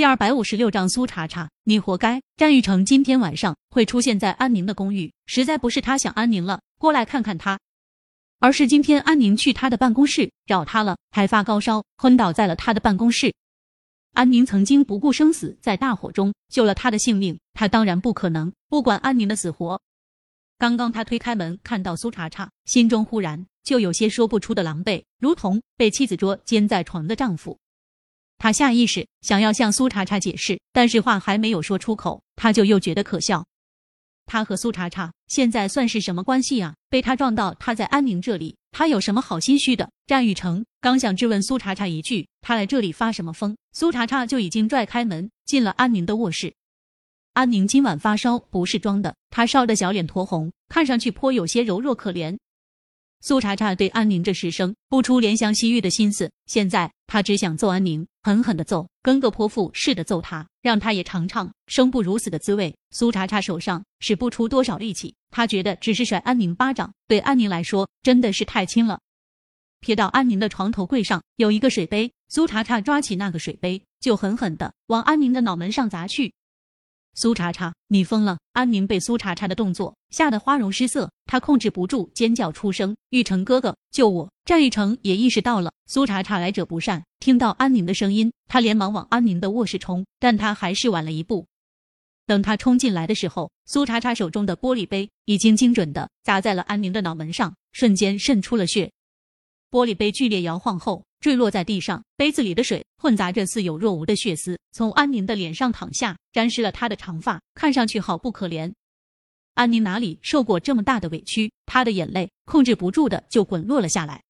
第二百五十六章苏茶茶，你活该。战玉成今天晚上会出现在安宁的公寓，实在不是他想安宁了，过来看看他，而是今天安宁去他的办公室找他了，还发高烧，昏倒在了他的办公室。安宁曾经不顾生死，在大火中救了他的性命，他当然不可能不管安宁的死活。刚刚他推开门，看到苏茶茶，心中忽然就有些说不出的狼狈，如同被妻子捉奸在床的丈夫。他下意识想要向苏茶茶解释，但是话还没有说出口，他就又觉得可笑。他和苏茶茶现在算是什么关系啊？被他撞到他在安宁这里，他有什么好心虚的？战玉成刚想质问苏茶茶一句，他来这里发什么疯？苏茶茶就已经拽开门进了安宁的卧室。安宁今晚发烧不是装的，她烧的小脸酡红，看上去颇有些柔弱可怜。苏茶茶对安宁这时生不出怜香惜玉的心思，现在他只想揍安宁，狠狠的揍，跟个泼妇似的揍他，让他也尝尝生不如死的滋味。苏茶茶手上使不出多少力气，他觉得只是甩安宁巴掌，对安宁来说真的是太轻了。瞥到安宁的床头柜上有一个水杯，苏茶茶抓起那个水杯，就狠狠的往安宁的脑门上砸去。苏茶茶，你疯了！安宁被苏茶茶的动作吓得花容失色，她控制不住尖叫出声：“玉成哥哥，救我！”战玉成也意识到了苏茶茶来者不善，听到安宁的声音，他连忙往安宁的卧室冲，但他还是晚了一步。等他冲进来的时候，苏茶茶手中的玻璃杯已经精准的砸在了安宁的脑门上，瞬间渗出了血。玻璃杯剧烈摇晃后。坠落在地上，杯子里的水混杂着似有若无的血丝，从安宁的脸上淌下，沾湿了她的长发，看上去好不可怜。安宁哪里受过这么大的委屈，她的眼泪控制不住的就滚落了下来。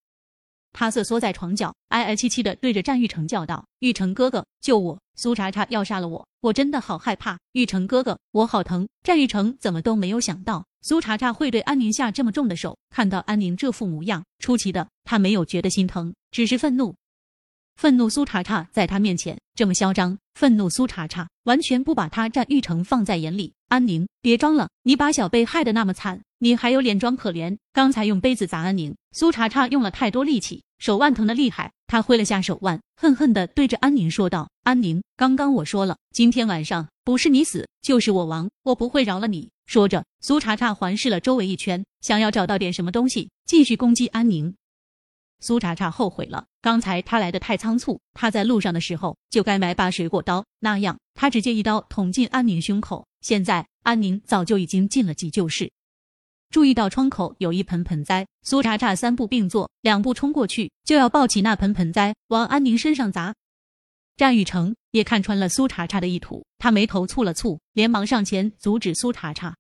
她瑟缩在床角，哀哀戚戚的对着战玉成叫道：“玉成哥哥，救我！苏茶茶要杀了我，我真的好害怕！玉成哥哥，我好疼！”战玉成怎么都没有想到苏茶茶会对安宁下这么重的手，看到安宁这副模样，出奇的他没有觉得心疼。只是愤怒，愤怒苏茶茶在他面前这么嚣张，愤怒苏茶茶完全不把他战玉成放在眼里。安宁，别装了，你把小贝害得那么惨，你还有脸装可怜？刚才用杯子砸安宁，苏茶茶用了太多力气，手腕疼得厉害。他挥了下手腕，恨恨地对着安宁说道：“安宁，刚刚我说了，今天晚上不是你死就是我亡，我不会饶了你。”说着，苏茶茶环视了周围一圈，想要找到点什么东西继续攻击安宁。苏茶茶后悔了，刚才他来的太仓促，他在路上的时候就该买把水果刀，那样他直接一刀捅进安宁胸口。现在安宁早就已经进了急救室。注意到窗口有一盆盆栽，苏茶茶三步并作两步冲过去，就要抱起那盆盆栽往安宁身上砸。战雨成也看穿了苏茶茶的意图，他眉头蹙了蹙，连忙上前阻止苏茶茶。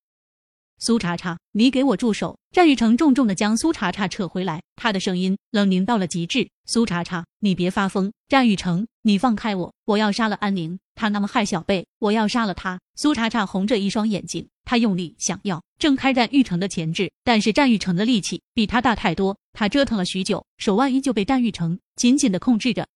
苏茶茶，你给我住手！战玉成重重的将苏茶茶扯回来，他的声音冷凝到了极致。苏茶茶，你别发疯！战玉成，你放开我！我要杀了安宁，他那么害小贝，我要杀了他！苏茶茶红着一双眼睛，他用力想要挣开战玉成的钳制，但是战玉成的力气比他大太多，他折腾了许久，手腕依旧被战玉成紧紧的控制着。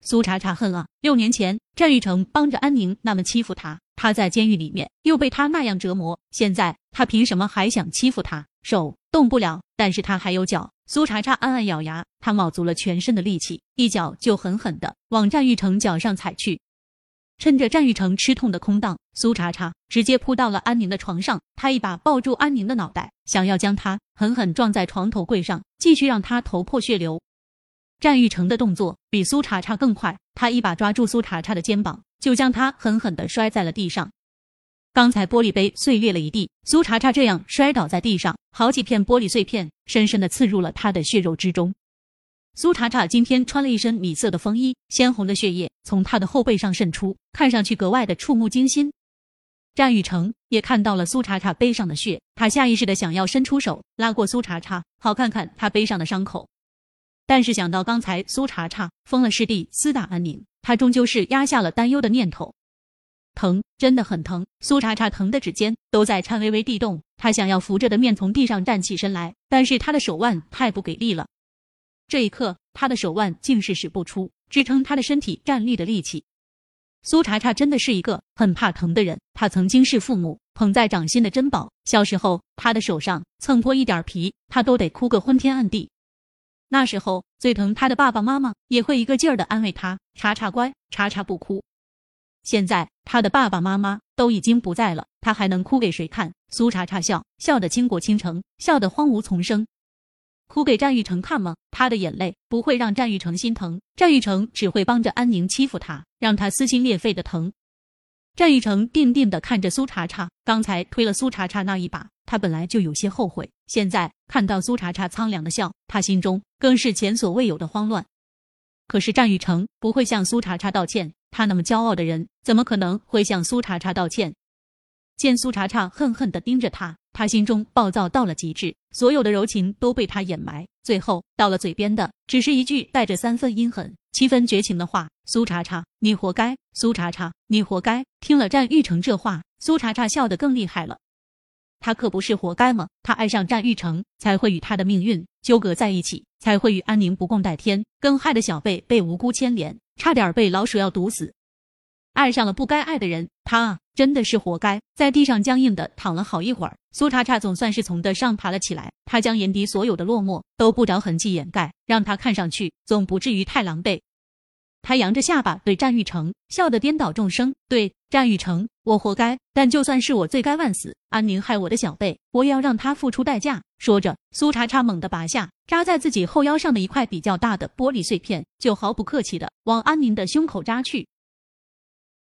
苏茶茶恨啊！六年前战玉成帮着安宁那么欺负他。他在监狱里面又被他那样折磨，现在他凭什么还想欺负他？手动不了，但是他还有脚。苏茶茶暗暗咬牙，他卯足了全身的力气，一脚就狠狠的往战玉成脚上踩去。趁着战玉成吃痛的空档，苏茶茶直接扑到了安宁的床上，他一把抱住安宁的脑袋，想要将他狠狠撞在床头柜上，继续让他头破血流。战玉成的动作比苏茶茶更快，他一把抓住苏茶茶的肩膀。就将他狠狠地摔在了地上。刚才玻璃杯碎裂了一地，苏茶茶这样摔倒在地上，好几片玻璃碎片深深地刺入了他的血肉之中。苏茶茶今天穿了一身米色的风衣，鲜红的血液从他的后背上渗出，看上去格外的触目惊心。战雨成也看到了苏茶茶背上的血，他下意识的想要伸出手拉过苏茶茶，好看看他背上的伤口。但是想到刚才苏茶茶疯了师弟厮打安宁。他终究是压下了担忧的念头，疼，真的很疼。苏茶茶疼的指尖都在颤巍巍地动，他想要扶着的面从地上站起身来，但是他的手腕太不给力了。这一刻，他的手腕竟是使不出支撑他的身体站立的力气。苏茶茶真的是一个很怕疼的人，他曾经是父母捧在掌心的珍宝，小时候他的手上蹭破一点皮，他都得哭个昏天暗地。那时候最疼他的爸爸妈妈也会一个劲儿的安慰他：“茶茶乖，茶茶不哭。”现在他的爸爸妈妈都已经不在了，他还能哭给谁看？苏茶茶笑，笑得倾国倾城，笑得荒芜丛生。哭给战玉成看吗？他的眼泪不会让战玉成心疼，战玉成只会帮着安宁欺负他，让他撕心裂肺的疼。战玉成定定的看着苏茶茶，刚才推了苏茶茶那一把，他本来就有些后悔，现在看到苏茶茶苍凉的笑，他心中更是前所未有的慌乱。可是战玉成不会向苏茶茶道歉，他那么骄傲的人，怎么可能会向苏茶茶道歉？见苏茶茶恨恨的盯着他，他心中暴躁到了极致，所有的柔情都被他掩埋，最后到了嘴边的只是一句带着三分阴狠、七分绝情的话：“苏茶茶，你活该！苏茶茶，你活该！”听了战玉成这话，苏茶茶笑得更厉害了。他可不是活该吗？他爱上战玉成，才会与他的命运纠葛在一起，才会与安宁不共戴天，更害得小贝被无辜牵连，差点被老鼠药毒死。爱上了不该爱的人，他啊，真的是活该！在地上僵硬的躺了好一会儿，苏茶茶总算是从地上爬了起来。他将眼底所有的落寞都不着痕迹掩盖，让他看上去总不至于太狼狈。他扬着下巴对战玉成笑得颠倒众生，对战玉成，我活该，但就算是我罪该万死。安宁害我的小贝，我也要让他付出代价。说着，苏茶茶猛地拔下扎在自己后腰上的一块比较大的玻璃碎片，就毫不客气的往安宁的胸口扎去。